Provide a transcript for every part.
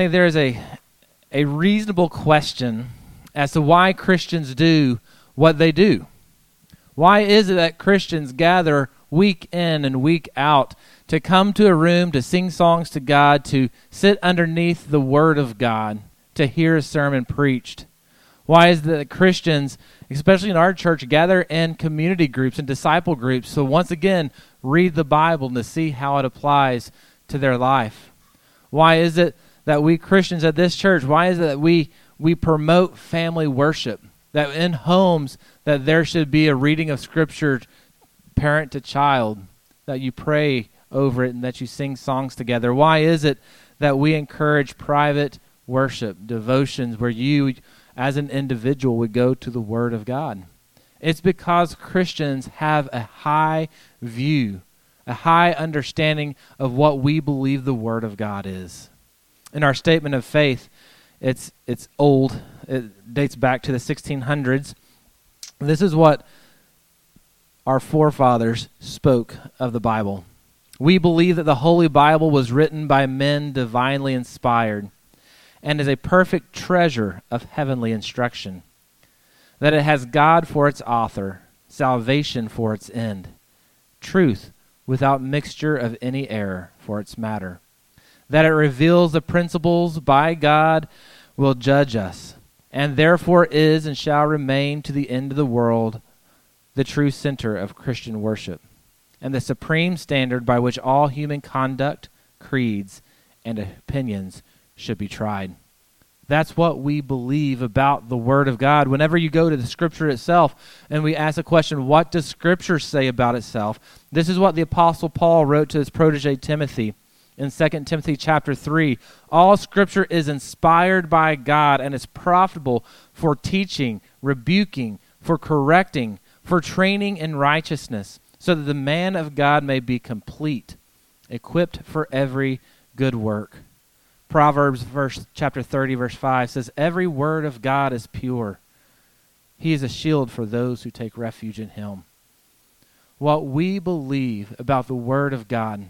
think there is a, a reasonable question as to why Christians do what they do. Why is it that Christians gather week in and week out to come to a room to sing songs to God, to sit underneath the Word of God, to hear a sermon preached? Why is it that Christians, especially in our church, gather in community groups and disciple groups so once again read the Bible and to see how it applies to their life? Why is it that we Christians at this church, why is it that we we promote family worship? That in homes that there should be a reading of scripture parent to child, that you pray over it and that you sing songs together. Why is it that we encourage private worship, devotions where you as an individual would go to the word of God? It's because Christians have a high view, a high understanding of what we believe the word of God is in our statement of faith, it's it's old. It dates back to the 1600s. This is what our forefathers spoke of the Bible. We believe that the Holy Bible was written by men divinely inspired and is a perfect treasure of heavenly instruction. That it has God for its author, salvation for its end, truth without mixture of any error for its matter that it reveals the principles by God will judge us, and therefore is and shall remain to the end of the world the true center of Christian worship, and the supreme standard by which all human conduct, creeds, and opinions should be tried. That's what we believe about the Word of God. Whenever you go to the Scripture itself and we ask a question, what does Scripture say about itself? This is what the Apostle Paul wrote to his protege Timothy in 2 Timothy chapter 3. All scripture is inspired by God and is profitable for teaching, rebuking, for correcting, for training in righteousness, so that the man of God may be complete, equipped for every good work. Proverbs verse chapter 30 verse 5 says every word of God is pure. He is a shield for those who take refuge in him. What we believe about the word of God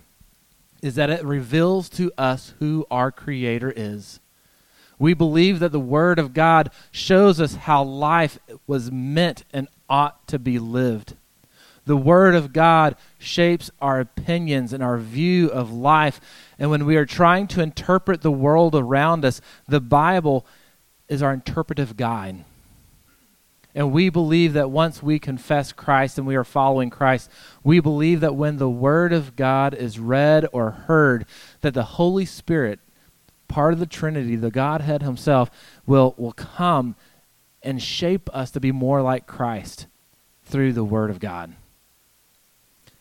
is that it reveals to us who our Creator is. We believe that the Word of God shows us how life was meant and ought to be lived. The Word of God shapes our opinions and our view of life. And when we are trying to interpret the world around us, the Bible is our interpretive guide. And we believe that once we confess Christ and we are following Christ, we believe that when the Word of God is read or heard, that the Holy Spirit, part of the Trinity, the Godhead Himself, will, will come and shape us to be more like Christ through the Word of God.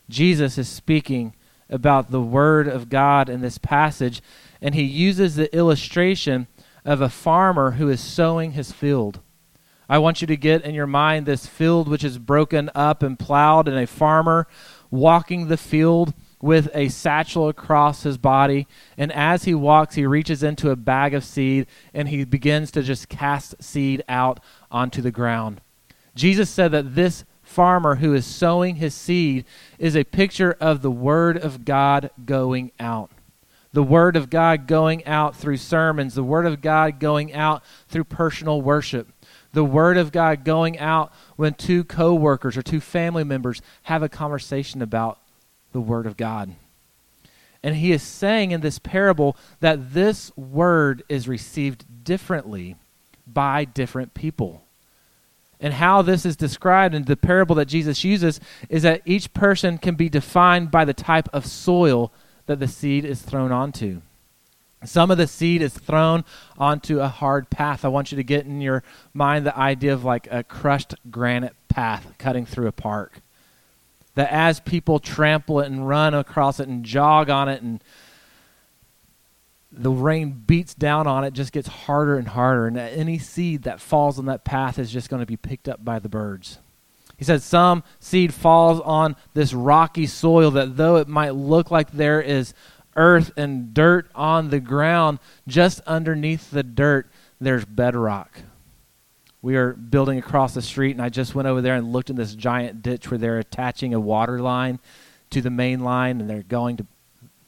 Jesus is speaking about the Word of God in this passage, and he uses the illustration of a farmer who is sowing his field. I want you to get in your mind this field which is broken up and plowed, and a farmer walking the field with a satchel across his body. And as he walks, he reaches into a bag of seed and he begins to just cast seed out onto the ground. Jesus said that this farmer who is sowing his seed is a picture of the Word of God going out. The Word of God going out through sermons, the Word of God going out through personal worship the word of God going out when two coworkers or two family members have a conversation about the word of God. And he is saying in this parable that this word is received differently by different people. And how this is described in the parable that Jesus uses is that each person can be defined by the type of soil that the seed is thrown onto. Some of the seed is thrown onto a hard path. I want you to get in your mind the idea of like a crushed granite path cutting through a park. That as people trample it and run across it and jog on it and the rain beats down on it, just gets harder and harder. And any seed that falls on that path is just going to be picked up by the birds. He said some seed falls on this rocky soil that though it might look like there is earth and dirt on the ground, just underneath the dirt, there's bedrock. We are building across the street, and I just went over there and looked in this giant ditch where they're attaching a water line to the main line, and they're going to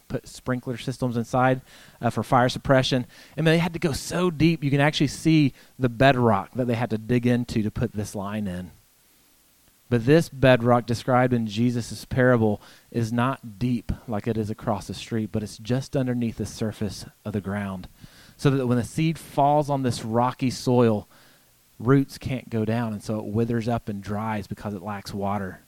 put sprinkler systems inside uh, for fire suppression. And they had to go so deep, you can actually see the bedrock that they had to dig into to put this line in. But this bedrock described in Jesus' parable is not deep like it is across the street, but it's just underneath the surface of the ground. So that when the seed falls on this rocky soil, roots can't go down, and so it withers up and dries because it lacks water.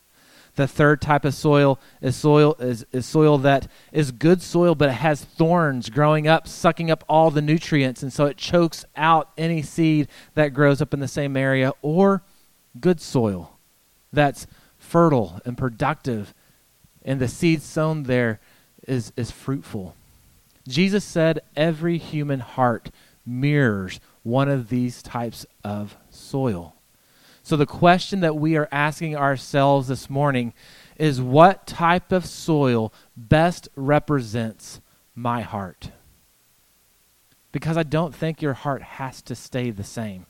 The third type of soil is soil is, is soil that is good soil, but it has thorns growing up, sucking up all the nutrients, and so it chokes out any seed that grows up in the same area, or good soil that's fertile and productive, and the seed sown there is, is fruitful. Jesus said every human heart mirrors one of these types of soil. So, the question that we are asking ourselves this morning is what type of soil best represents my heart? Because I don't think your heart has to stay the same.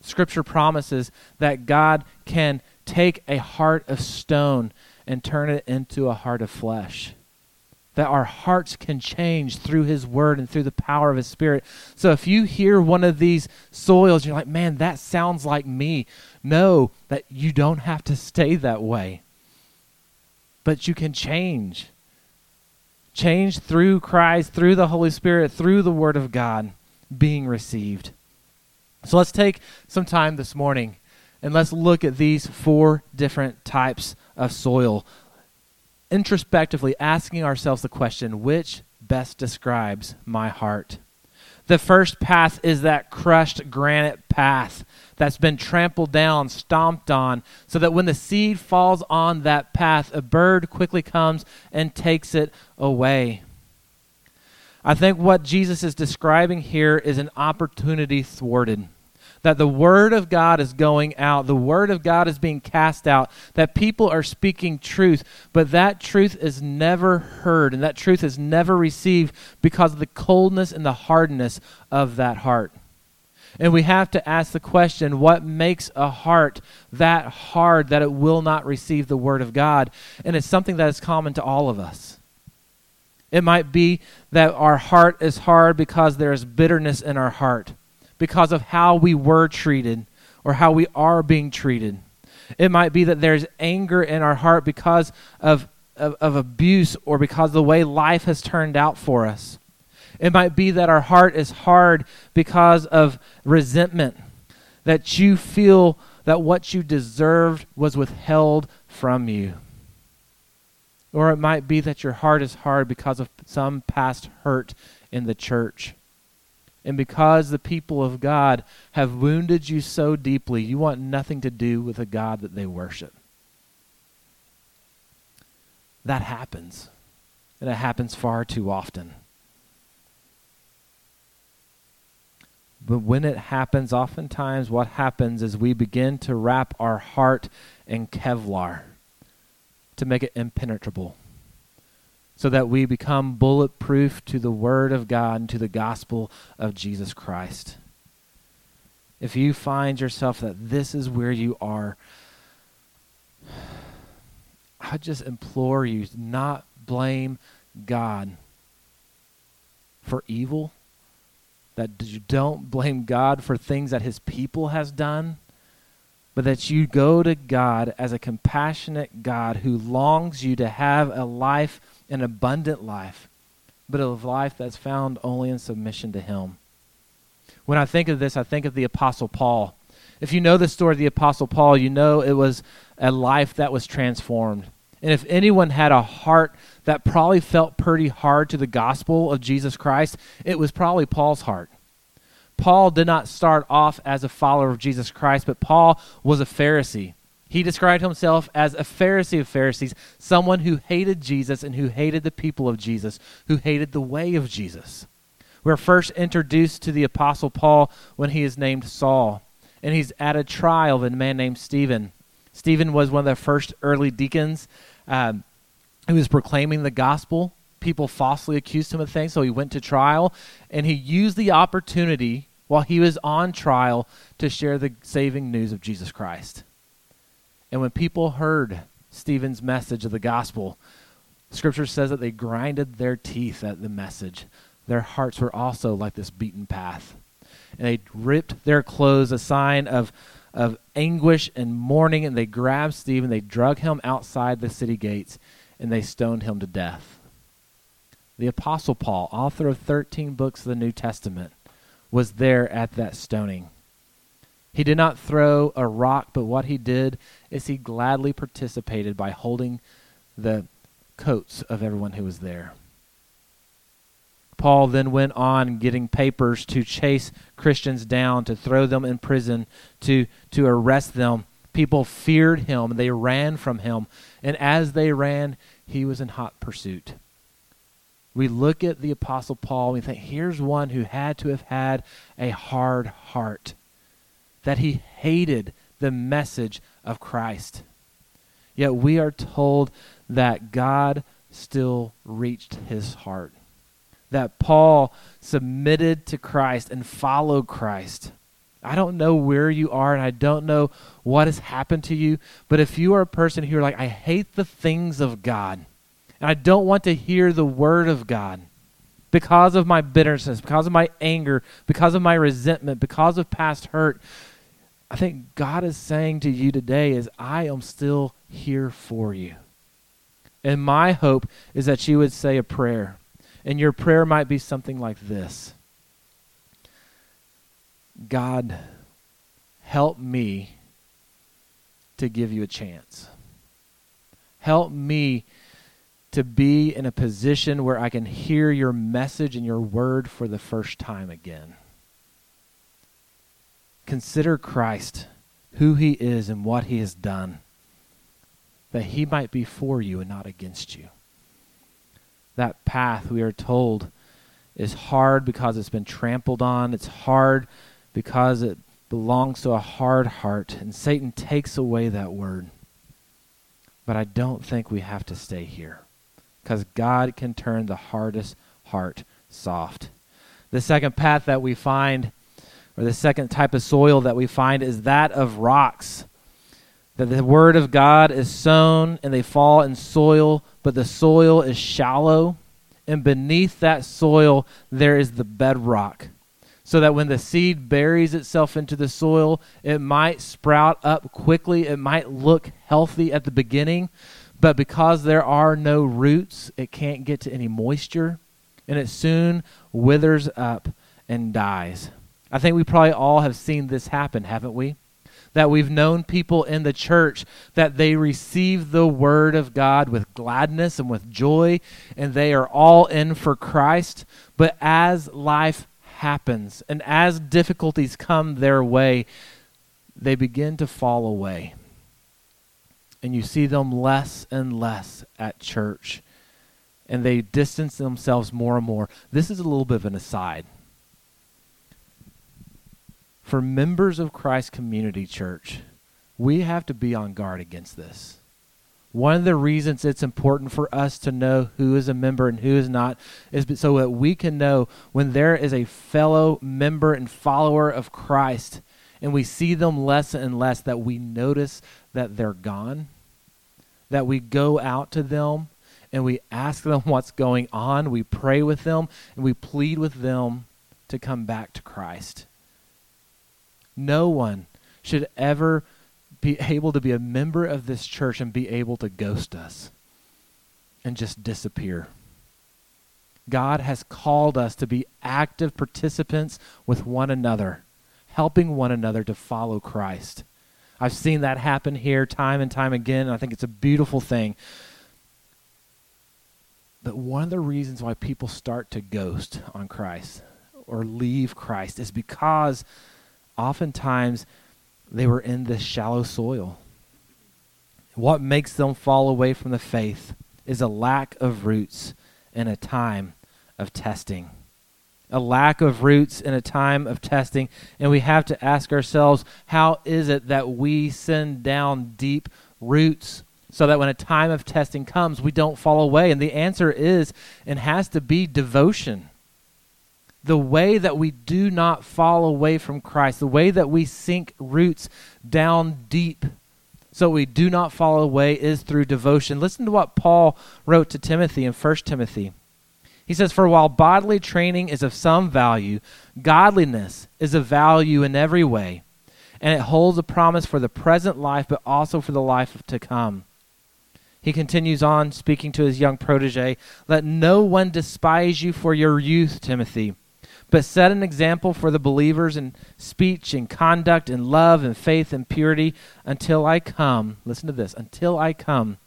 Scripture promises that God can take a heart of stone and turn it into a heart of flesh that our hearts can change through His Word and through the power of His Spirit. So if you hear one of these soils, you're like, man, that sounds like me. Know that you don't have to stay that way, but you can change. Change through Christ, through the Holy Spirit, through the Word of God being received. So let's take some time this morning and let's look at these four different types of soil introspectively asking ourselves the question which best describes my heart? The first path is that crushed granite path that's been trampled down, stomped on, so that when the seed falls on that path, a bird quickly comes and takes it away. I think what Jesus is describing here is an opportunity thwarted that the Word of God is going out, the Word of God is being cast out, that people are speaking truth, but that truth is never heard and that truth is never received because of the coldness and the hardness of that heart. And we have to ask the question what makes a heart that hard that it will not receive the Word of God? And it's something that is common to all of us. It might be that our heart is hard because there is bitterness in our heart because of how we were treated or how we are being treated. It might be that there's anger in our heart because of, of, of, abuse or because of the way life has turned out for us. It might be that our heart is hard because of resentment, that you feel that what you deserved was withheld from you. Or it might be that your heart is hard because of some past hurt in the church. And because the people of God have wounded you so deeply, you want nothing to do with a God that they worship. That happens. And it happens far too often. But when it happens, oftentimes what happens is we begin to wrap our heart in Kevlar to make it impenetrable so that we become bulletproof to the Word of God and to the gospel of Jesus Christ. If you find yourself that this is where you are, I just implore you to not blame God for evil, that you don't blame God for things that his people has done, but that you go to God as a compassionate God who longs you to have a life an abundant life, but a life that's found only in submission to Him. When I think of this, I think of the Apostle Paul. If you know the story of the Apostle Paul, you know it was a life that was transformed. And if anyone had a heart that probably felt pretty hard to the gospel of Jesus Christ, it was probably Paul's heart. Paul did not start off as a follower of Jesus Christ, but Paul was a Pharisee. He described himself as a Pharisee of Pharisees, someone who hated Jesus and who hated the people of Jesus, who hated the way of Jesus. We're first introduced to the Apostle Paul when he is named Saul, and he's at a trial of a man named Stephen. Stephen was one of the first early deacons um, who was proclaiming the gospel. People falsely accused him of things, so he went to trial, and he used the opportunity while he was on trial to share the saving news of Jesus Christ. And when people heard Stephen's message of the gospel, Scripture says that they grinded their teeth at the message. Their hearts were also like this beaten path. And they ripped their clothes, a sign of, of anguish and mourning, and they grabbed Stephen, they drug him outside the city gates, and they stoned him to death. The Apostle Paul, author of 13 books of the New Testament, was there at that stoning. He did not throw a rock, but what he did is he gladly participated by holding the coats of everyone who was there. Paul then went on getting papers to chase Christians down, to throw them in prison, to, to arrest them. People feared him, they ran from him. And as they ran, he was in hot pursuit. We look at the Apostle Paul and we think, here's one who had to have had a hard heart, that he hated the message of Christ. Yet we are told that God still reached his heart. That Paul submitted to Christ and followed Christ. I don't know where you are and I don't know what has happened to you, but if you are a person who are like, I hate the things of God, and I don't want to hear the word of God because of my bitterness, because of my anger, because of my resentment, because of past hurt, I think God is saying to you today is I am still here for you. And my hope is that you would say a prayer. And your prayer might be something like this God, help me to give you a chance. Help me to be in a position where I can hear your message and your word for the first time again. Consider Christ, who he is and what he has done that he might be for you and not against you. That path, we are told, is hard because it's been trampled on. It's hard because it belongs to a hard heart, and Satan takes away that word. But I don't think we have to stay here because God can turn the hardest heart soft. The second path that we find, or the second type of soil that we find, is that of rocks that the word of God is sown and they fall in soil, but the soil is shallow, and beneath that soil there is the bedrock. So that when the seed buries itself into the soil, it might sprout up quickly, it might look healthy at the beginning, but because there are no roots, it can't get to any moisture, and it soon withers up and dies. I think we probably all have seen this happen, haven't we? that we've known people in the church that they receive the word of God with gladness and with joy, and they are all in for Christ. But as life happens and as difficulties come their way, they begin to fall away. And you see them less and less at church. And they distance themselves more and more. This is a little bit of an aside for members of Christ Community Church, we have to be on guard against this. One of the reasons it's important for us to know who is a member and who is not is so that we can know when there is a fellow member and follower of Christ and we see them less and less that we notice that they're gone, that we go out to them and we ask them what's going on, we pray with them, and we plead with them to come back to Christ. No one should ever be able to be a member of this church and be able to ghost us and just disappear. God has called us to be active participants with one another, helping one another to follow Christ. I've seen that happen here time and time again, and I think it's a beautiful thing. But one of the reasons why people start to ghost on Christ or leave Christ is because oftentimes they were in this shallow soil. What makes them fall away from the faith is a lack of roots in a time of testing. A lack of roots in a time of testing. And we have to ask ourselves how is it that we send down deep roots so that when a time of testing comes, we don't fall away? And the answer is and has to be devotion the way that we do not fall away from Christ, the way that we sink roots down deep so we do not fall away is through devotion. Listen to what Paul wrote to Timothy in 1 Timothy. He says, For while bodily training is of some value, godliness is of value in every way, and it holds a promise for the present life, but also for the life to come. He continues on, speaking to his young protege Let no one despise you for your youth, Timothy but set an example for the believers in speech and conduct and love and faith and purity until I come. Listen to this until I come.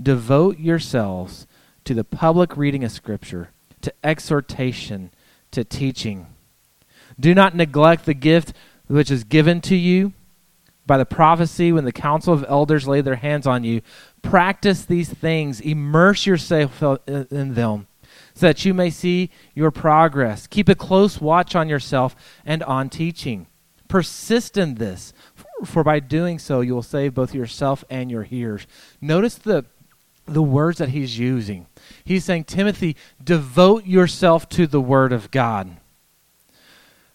Devote yourselves to the public reading of Scripture, to exhortation, to teaching. Do not neglect the gift which is given to you by the prophecy when the council of elders lay their hands on you. Practice these things, immerse yourself in them so that you may see your progress. Keep a close watch on yourself and on teaching. Persist in this, for by doing so you will save both yourself and your hearers. Notice the the words that he's using. He's saying, Timothy, devote yourself to the Word of God.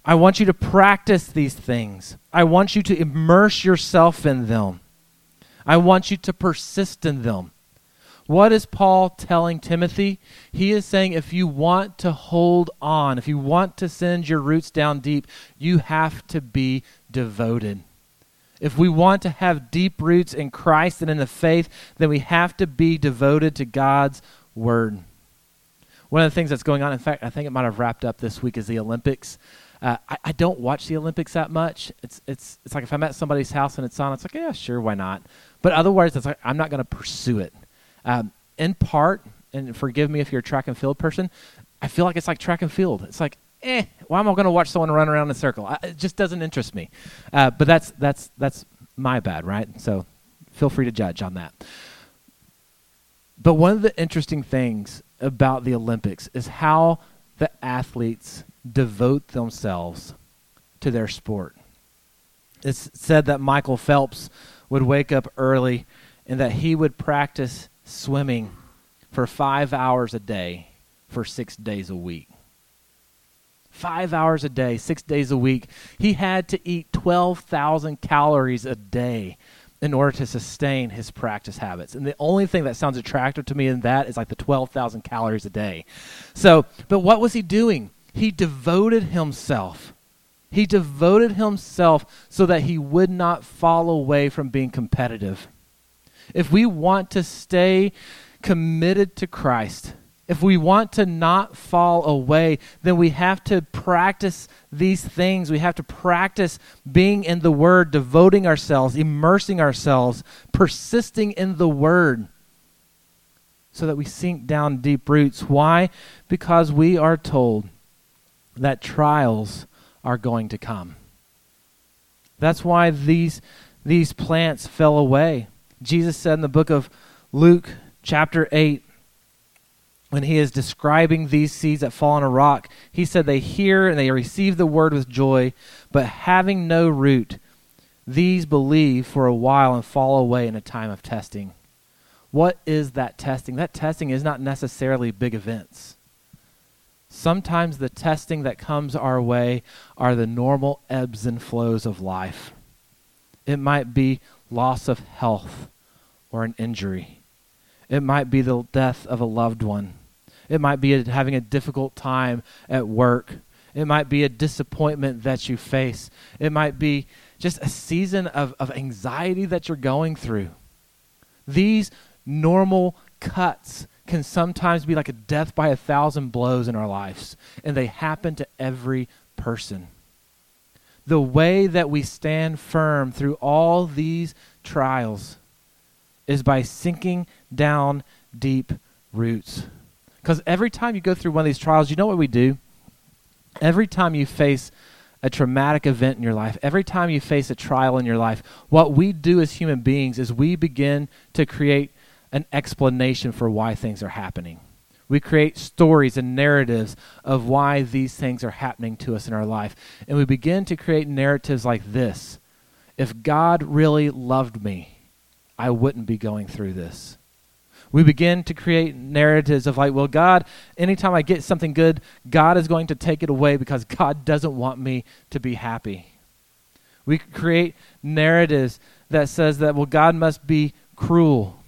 I want you to practice these things. I want you to immerse yourself in them. I want you to persist in them. What is Paul telling Timothy? He is saying if you want to hold on, if you want to send your roots down deep, you have to be devoted. If we want to have deep roots in Christ and in the faith, then we have to be devoted to God's word. One of the things that's going on, in fact, I think it might have wrapped up this week, is the Olympics. Uh, I, I, don't watch the Olympics that much. It's it's it's like if I'm at somebody's house and it's on, it's like yeah, sure, why not? But otherwise, it's like I'm not going to pursue it. Um, in part, and forgive me if you're a track and field person, I feel like it's like track and field. It's like, eh, why am I going to watch someone run around in a circle? I, it just doesn't interest me. Uh, but that's that's that's my bad, right? So feel free to judge on that. But one of the interesting things about the Olympics is how the athletes devote themselves to their sport. It's said that Michael Phelps would wake up early and that he would practice swimming for five hours a day for six days a week. Five hours a day, six days a week. He had to eat 12,000 calories a day in order to sustain his practice habits. And the only thing that sounds attractive to me in that is like the 12,000 calories a day. So, but what was he doing? He devoted himself. He devoted himself so that he would not fall away from being competitive if we want to stay committed to Christ, if we want to not fall away, then we have to practice these things. We have to practice being in the Word, devoting ourselves, immersing ourselves, persisting in the Word so that we sink down deep roots. Why? Because we are told that trials are going to come. That's why these, these plants fell away. Jesus said in the book of Luke, chapter 8, when he is describing these seeds that fall on a rock, he said they hear and they receive the word with joy, but having no root, these believe for a while and fall away in a time of testing. What is that testing? That testing is not necessarily big events. Sometimes the testing that comes our way are the normal ebbs and flows of life. It might be loss of health or an injury. It might be the death of a loved one. It might be a, having a difficult time at work. It might be a disappointment that you face. It might be just a season of, of anxiety that you're going through. These normal cuts can sometimes be like a death by a thousand blows in our lives, and they happen to every person. The way that we stand firm through all these trials is by sinking down deep roots. Because every time you go through one of these trials, you know what we do? Every time you face a traumatic event in your life, every time you face a trial in your life, what we do as human beings is we begin to create an explanation for why things are happening. We create stories and narratives of why these things are happening to us in our life. And we begin to create narratives like this If God really loved me, I wouldn't be going through this. We begin to create narratives of like, well, God, anytime I get something good, God is going to take it away because God doesn't want me to be happy. We create narratives that says that, well, God must be cruel.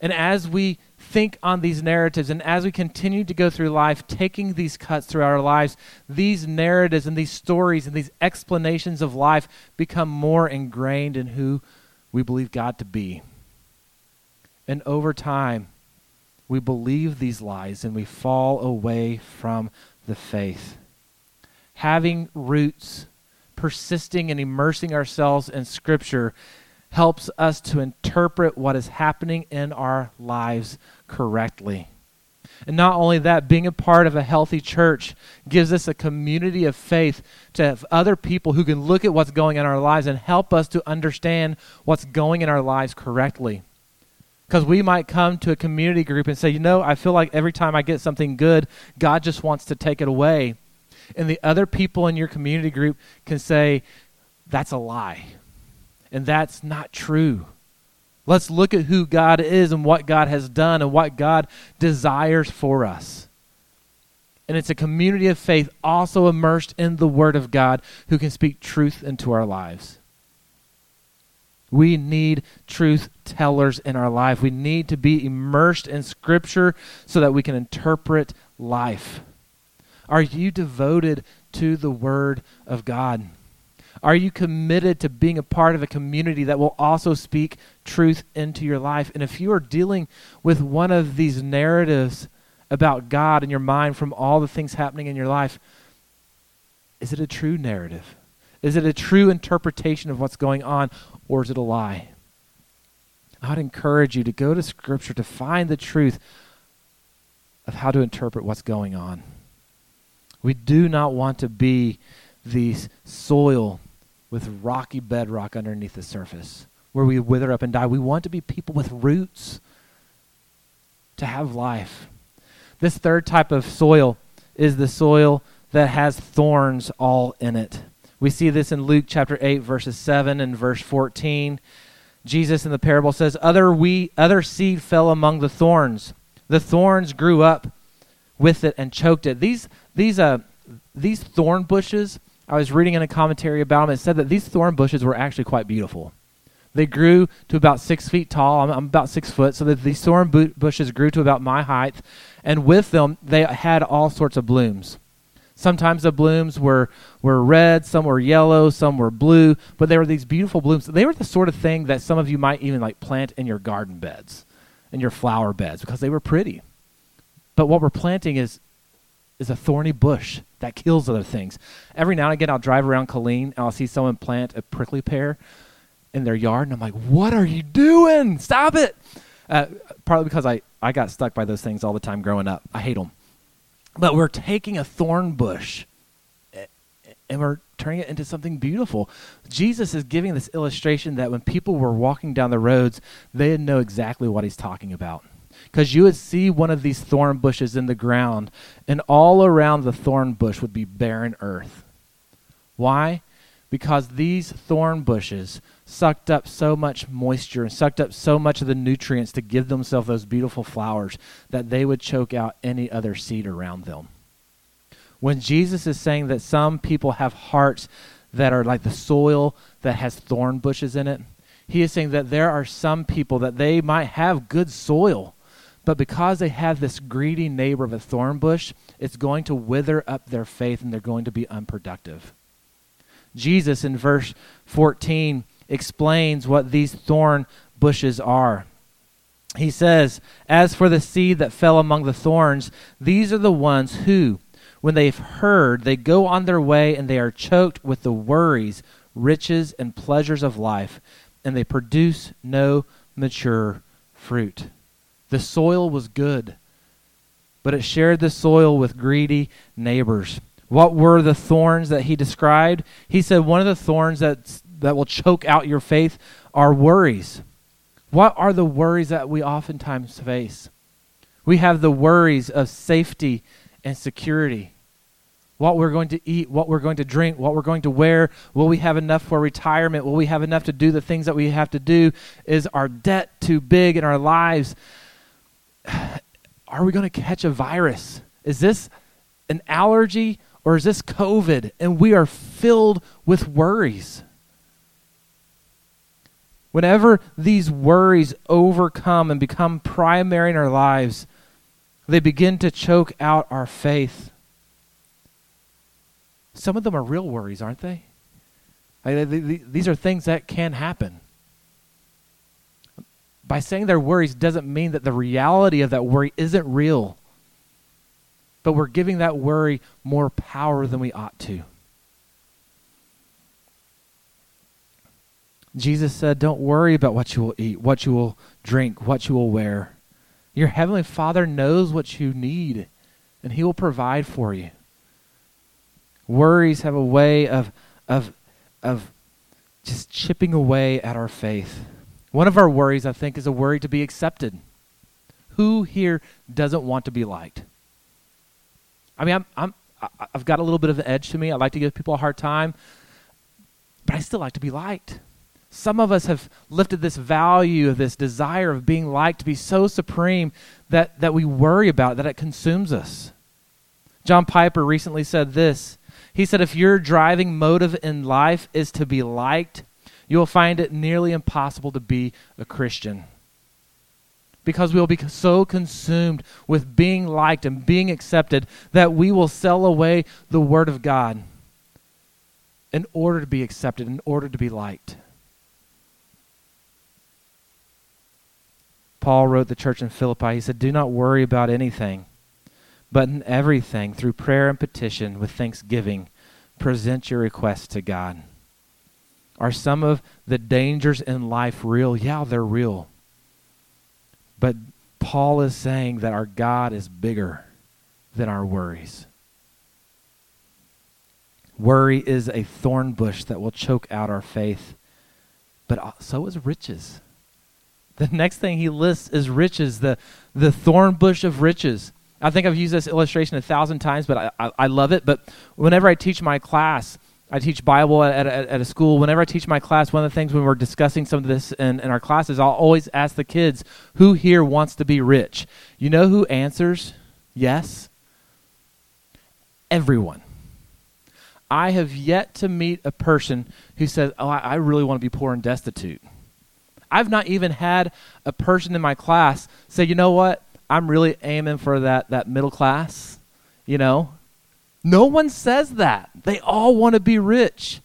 And as we think on these narratives and as we continue to go through life, taking these cuts through our lives, these narratives and these stories and these explanations of life become more ingrained in who we believe God to be. And over time, we believe these lies and we fall away from the faith. Having roots, persisting and immersing ourselves in Scripture helps us to interpret what is happening in our lives correctly. And not only that, being a part of a healthy church gives us a community of faith to have other people who can look at what's going on in our lives and help us to understand what's going in our lives correctly. Because we might come to a community group and say, you know, I feel like every time I get something good, God just wants to take it away. And the other people in your community group can say, that's a lie. And that's not true. Let's look at who God is and what God has done and what God desires for us. And it's a community of faith also immersed in the Word of God who can speak truth into our lives. We need truth tellers in our life. We need to be immersed in Scripture so that we can interpret life. Are you devoted to the Word of God? Are you committed to being a part of a community that will also speak truth into your life? And if you are dealing with one of these narratives about God in your mind from all the things happening in your life, is it a true narrative? Is it a true interpretation of what's going on, or is it a lie? I'd encourage you to go to Scripture to find the truth of how to interpret what's going on. We do not want to be the soil with rocky bedrock underneath the surface where we wither up and die. We want to be people with roots to have life. This third type of soil is the soil that has thorns all in it. We see this in Luke chapter 8 verses 7 and verse 14. Jesus in the parable says, "Other we other seed fell among the thorns. The thorns grew up with it and choked it." These these uh these thorn bushes I was reading in a commentary about them. It said that these thorn bushes were actually quite beautiful. They grew to about six feet tall. I'm, I'm about six foot, so that these thorn bu- bushes grew to about my height. And with them, they had all sorts of blooms. Sometimes the blooms were, were red, some were yellow, some were blue, but they were these beautiful blooms. They were the sort of thing that some of you might even like plant in your garden beds, in your flower beds, because they were pretty. But what we're planting is is a thorny bush that kills other things. Every now and again, I'll drive around Colleen and I'll see someone plant a prickly pear in their yard, and I'm like, "What are you doing? Stop it!" Uh, partly because I I got stuck by those things all the time growing up. I hate them. But we're taking a thorn bush and we're turning it into something beautiful. Jesus is giving this illustration that when people were walking down the roads, they didn't know exactly what he's talking about because you would see one of these thorn bushes in the ground, and all around the thorn bush would be barren earth. Why? Because these thorn bushes sucked up so much moisture and sucked up so much of the nutrients to give themselves those beautiful flowers that they would choke out any other seed around them. When Jesus is saying that some people have hearts that are like the soil that has thorn bushes in it, he is saying that there are some people that they might have good soil, but because they have this greedy neighbor of a thorn bush, it's going to wither up their faith and they're going to be unproductive. Jesus in verse 14 explains what these thorn bushes are. He says, As for the seed that fell among the thorns, these are the ones who, when they've heard, they go on their way and they are choked with the worries, riches, and pleasures of life, and they produce no mature fruit. The soil was good, but it shared the soil with greedy neighbors. What were the thorns that he described? He said one of the thorns that, that will choke out your faith are worries. What are the worries that we oftentimes face? We have the worries of safety and security. What we're going to eat, what we're going to drink, what we're going to wear. Will we have enough for retirement? Will we have enough to do the things that we have to do? Is our debt too big in our lives? are we going to catch a virus? Is this an allergy or is this COVID? And we are filled with worries. Whenever these worries overcome and become primary in our lives, they begin to choke out our faith. Some of them are real worries, aren't they? These are things that can happen. By saying they're worries doesn't mean that the reality of that worry isn't real. But we're giving that worry more power than we ought to. Jesus said, Don't worry about what you will eat, what you will drink, what you will wear. Your heavenly Father knows what you need, and He will provide for you. Worries have a way of, of, of just chipping away at our faith. One of our worries, I think, is a worry to be accepted. Who here doesn't want to be liked? I mean, I'm, I'm, I've got a little bit of an edge to me. I like to give people a hard time, but I still like to be liked. Some of us have lifted this value of this desire of being liked to be so supreme that, that we worry about that it consumes us. John Piper recently said this. He said, If your driving motive in life is to be liked, you will find it nearly impossible to be a Christian. Because we will be so consumed with being liked and being accepted that we will sell away the Word of God in order to be accepted, in order to be liked. Paul wrote the church in Philippi, he said, Do not worry about anything, but in everything, through prayer and petition, with thanksgiving, present your requests to God. Are some of the dangers in life real? Yeah, they're real. But Paul is saying that our God is bigger than our worries. Worry is a thorn bush that will choke out our faith, but uh, so is riches. The next thing he lists is riches, the, the thorn bush of riches. I think I've used this illustration a thousand times, but I, I, I love it. But whenever I teach my class, I teach Bible at, at, at, a school. Whenever I teach my class, one of the things when we're discussing some of this in, in our classes, I'll always ask the kids, who here wants to be rich? You know who answers yes? Everyone. I have yet to meet a person who says, oh, I, I really want to be poor and destitute. I've not even had a person in my class say, you know what? I'm really aiming for that, that middle class. You know? No one says that. They all want to be rich.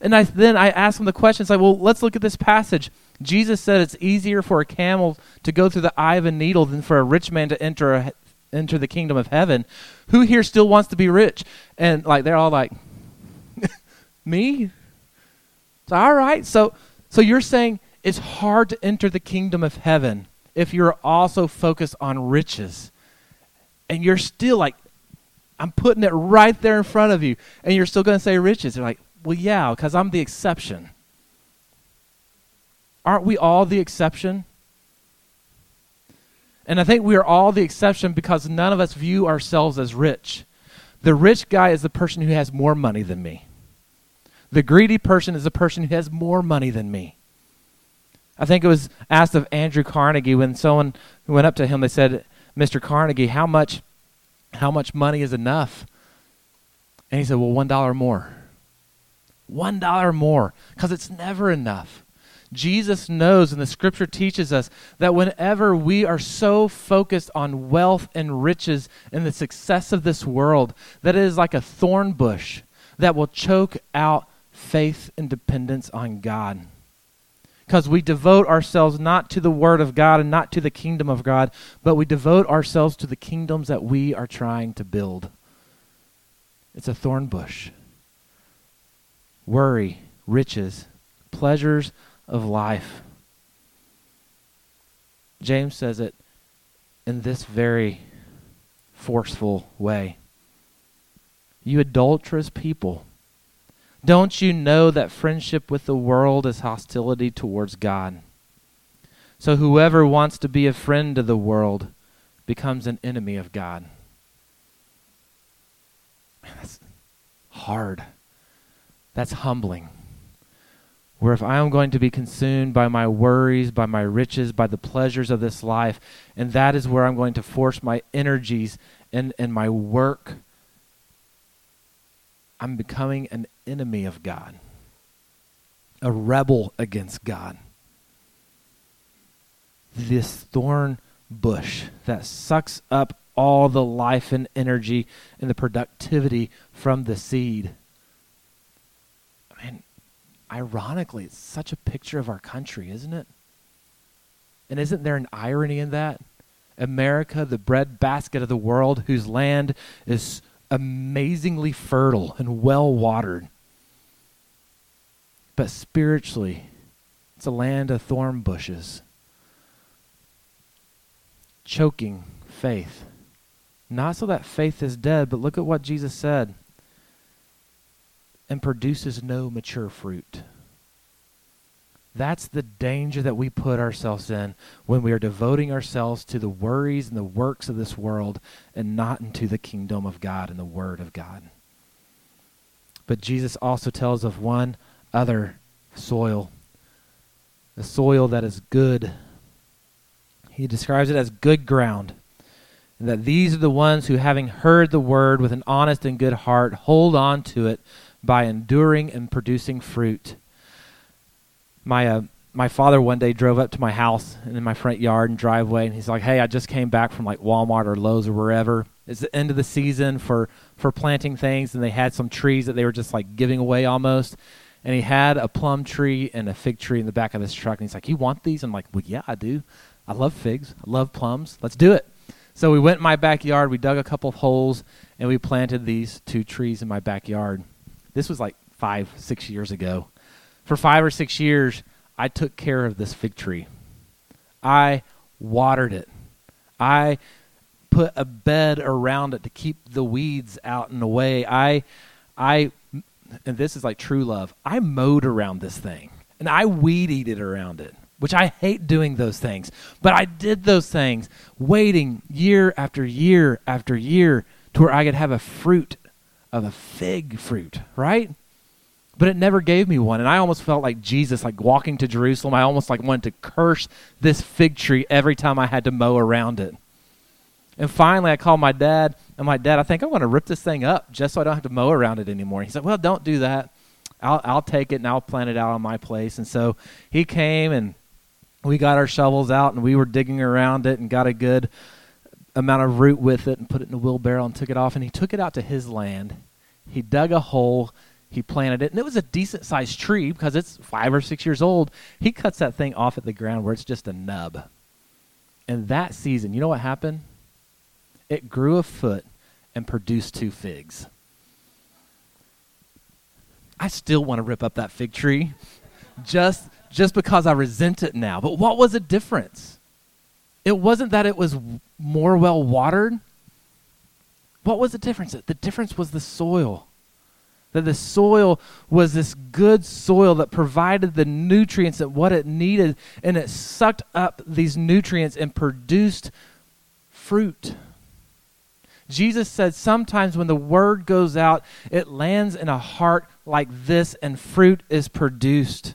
And I, then I ask them the question, it's like, well, let's look at this passage. Jesus said it's easier for a camel to go through the eye of a needle than for a rich man to enter a, enter the kingdom of heaven. Who here still wants to be rich? And like they're all like, me? It's all right. So so you're saying it's hard to enter the kingdom of heaven if you're also focused on riches. And you're still like, I'm putting it right there in front of you. And you're still going to say riches. You're like, well, yeah, because I'm the exception. Aren't we all the exception? And I think we are all the exception because none of us view ourselves as rich. The rich guy is the person who has more money than me. The greedy person is the person who has more money than me. I think it was asked of Andrew Carnegie when someone went up to him. They said, "Mr. Carnegie, how much, how much money is enough?" And he said, "Well, one dollar more. One dollar more, because it's never enough." Jesus knows, and the scripture teaches us, that whenever we are so focused on wealth and riches and the success of this world, that it is like a thorn bush that will choke out faith and dependence on God because we devote ourselves not to the Word of God and not to the kingdom of God, but we devote ourselves to the kingdoms that we are trying to build. It's a thorn bush. Worry, riches, pleasures of life. James says it in this very forceful way. You adulterous people don't you know that friendship with the world is hostility towards God? So whoever wants to be a friend to the world becomes an enemy of God. Man, that's hard. That's humbling. Where if I am going to be consumed by my worries, by my riches, by the pleasures of this life, and that is where I'm going to force my energies and, and my work I'm becoming an enemy of God, a rebel against God. this thorn bush that sucks up all the life and energy and the productivity from the seed. I mean, ironically, it's such a picture of our country, isn't it? And isn't there an irony in that? America, the breadbasket of the world, whose land is amazingly fertile and well watered. But spiritually, it's a land of thorn bushes, choking faith. Not so that faith is dead, but look at what Jesus said and produces no mature fruit. That's the danger that we put ourselves in when we are devoting ourselves to the worries and the works of this world and not into the kingdom of God and the Word of God. But Jesus also tells of one other soil, the soil that is good. He describes it as good ground. And that these are the ones who, having heard the word with an honest and good heart, hold on to it by enduring and producing fruit my uh, my father one day drove up to my house and in my front yard and driveway, and he's like, "Hey, I just came back from like Walmart or Lowe's or wherever. It's the end of the season for for planting things, and they had some trees that they were just like giving away almost." And he had a plum tree and a fig tree in the back of his truck, and he's like, "You want these?" I'm like, "Well, yeah, I do. I love figs. I love plums. Let's do it." So we went in my backyard. We dug a couple of holes, and we planted these two trees in my backyard. This was like five, six years ago for five or six years, I took care of this fig tree. I watered it. I put a bed around it to keep the weeds out and away. I, I, and this is like true love. I mowed around this thing and I weed eated around it, which I hate doing those things. But I did those things, waiting year after year after year to where I could have a fruit of a fig fruit, right? But it never gave me one. And i almost felt like jesus like walking to jerusalem. I almost like wanted to curse this fig tree every time i had to mow around it. And finally i called my dad and my dad i think i want to rip this thing up just so i don't have to mow around it anymore. He said well don't do that. I'll, I'll take it and i'll plant it out on my place. And so he came and we got our shovels out and we were digging around it and got a good amount of root with it and put it in a wheelbarrow and took it off and he took it out to his land. He dug a hole he planted it, and it was a decent sized tree because it's five or six years old. He cuts that thing off at the ground where it's just a nub. And that season, you know what happened? It grew a foot and produced two figs. I still want to rip up that fig tree just just because I resent it now. But what was the difference? It wasn't that it was more well watered. What was the difference? The difference was the soil that the soil was this good soil that provided the nutrients that what it needed and it sucked up these nutrients and produced fruit. Jesus said sometimes when the word goes out it lands in a heart like this and fruit is produced.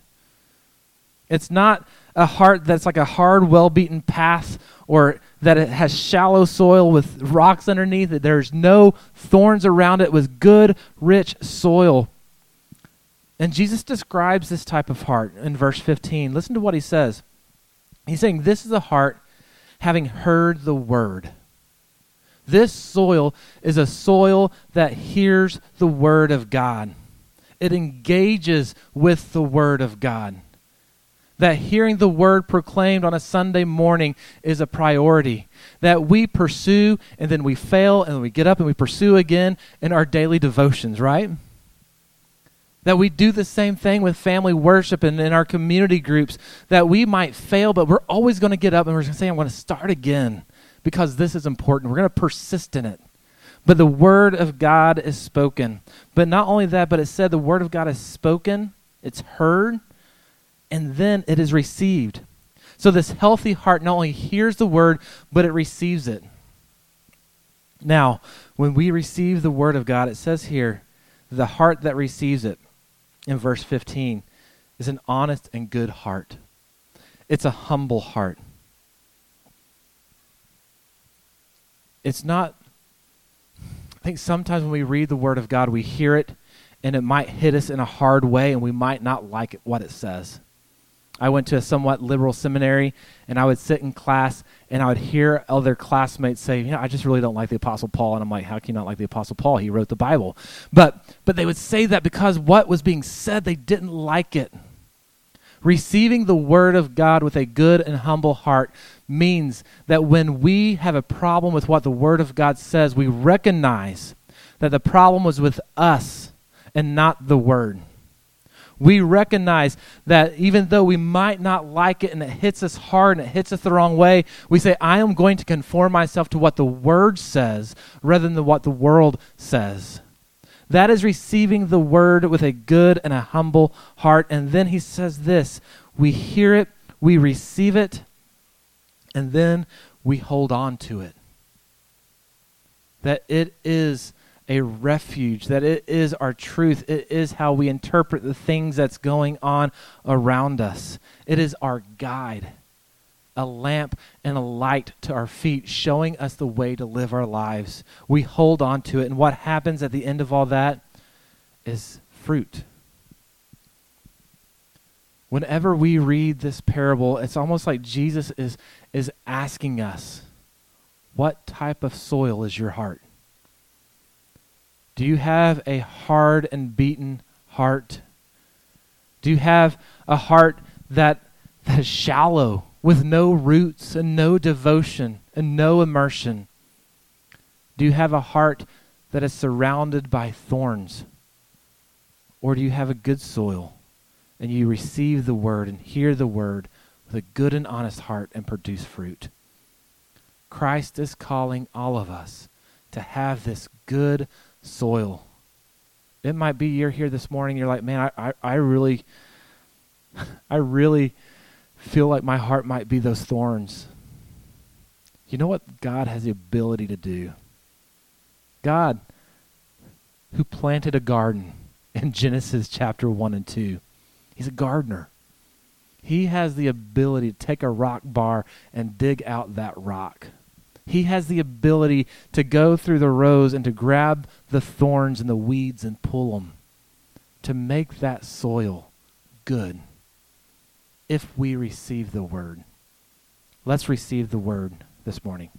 It's not a heart that's like a hard well-beaten path or that it has shallow soil with rocks underneath it. There's no thorns around it with good, rich soil. And Jesus describes this type of heart in verse 15. Listen to what he says. He's saying, This is a heart having heard the word. This soil is a soil that hears the word of God, it engages with the word of God that hearing the word proclaimed on a Sunday morning is a priority. That we pursue and then we fail and we get up and we pursue again in our daily devotions, right? That we do the same thing with family worship and in our community groups. That we might fail, but we're always going to get up and we're going to say, I'm going to start again because this is important. We're going to persist in it. But the word of God is spoken. But not only that, but it said the word of God is spoken, it's heard, and then it is received. So this healthy heart not only hears the word, but it receives it. Now, when we receive the word of God, it says here, the heart that receives it, in verse 15, is an honest and good heart. It's a humble heart. It's not, I think sometimes when we read the word of God, we hear it and it might hit us in a hard way and we might not like it, what it says. I went to a somewhat liberal seminary, and I would sit in class and I would hear other classmates say, "You know, I just really don't like the Apostle Paul." And I'm like, "How can you not like the Apostle Paul? He wrote the Bible." But but they would say that because what was being said, they didn't like it. Receiving the Word of God with a good and humble heart means that when we have a problem with what the Word of God says, we recognize that the problem was with us and not the Word. We recognize that even though we might not like it and it hits us hard and it hits us the wrong way, we say, I am going to conform myself to what the Word says rather than what the world says. That is receiving the Word with a good and a humble heart. And then he says this we hear it, we receive it, and then we hold on to it. That it is a refuge, that it is our truth. It is how we interpret the things that's going on around us. It is our guide, a lamp and a light to our feet, showing us the way to live our lives. We hold on to it, and what happens at the end of all that is fruit. Whenever we read this parable, it's almost like Jesus is, is asking us, What type of soil is your heart? Do you have a hard and beaten heart? Do you have a heart that, that is shallow, with no roots and no devotion and no immersion? Do you have a heart that is surrounded by thorns? Or do you have a good soil and you receive the word and hear the word with a good and honest heart and produce fruit? Christ is calling all of us to have this good soil. It might be you're here this morning, you're like, man, I, I, I really, I really feel like my heart might be those thorns. You know what God has the ability to do? God, who planted a garden in Genesis chapter 1 and 2, he's a gardener. He has the ability to take a rock bar and dig out that rock. He has the ability to go through the rows and to grab the thorns and the weeds and pull them to make that soil good if we receive the word. Let's receive the word this morning.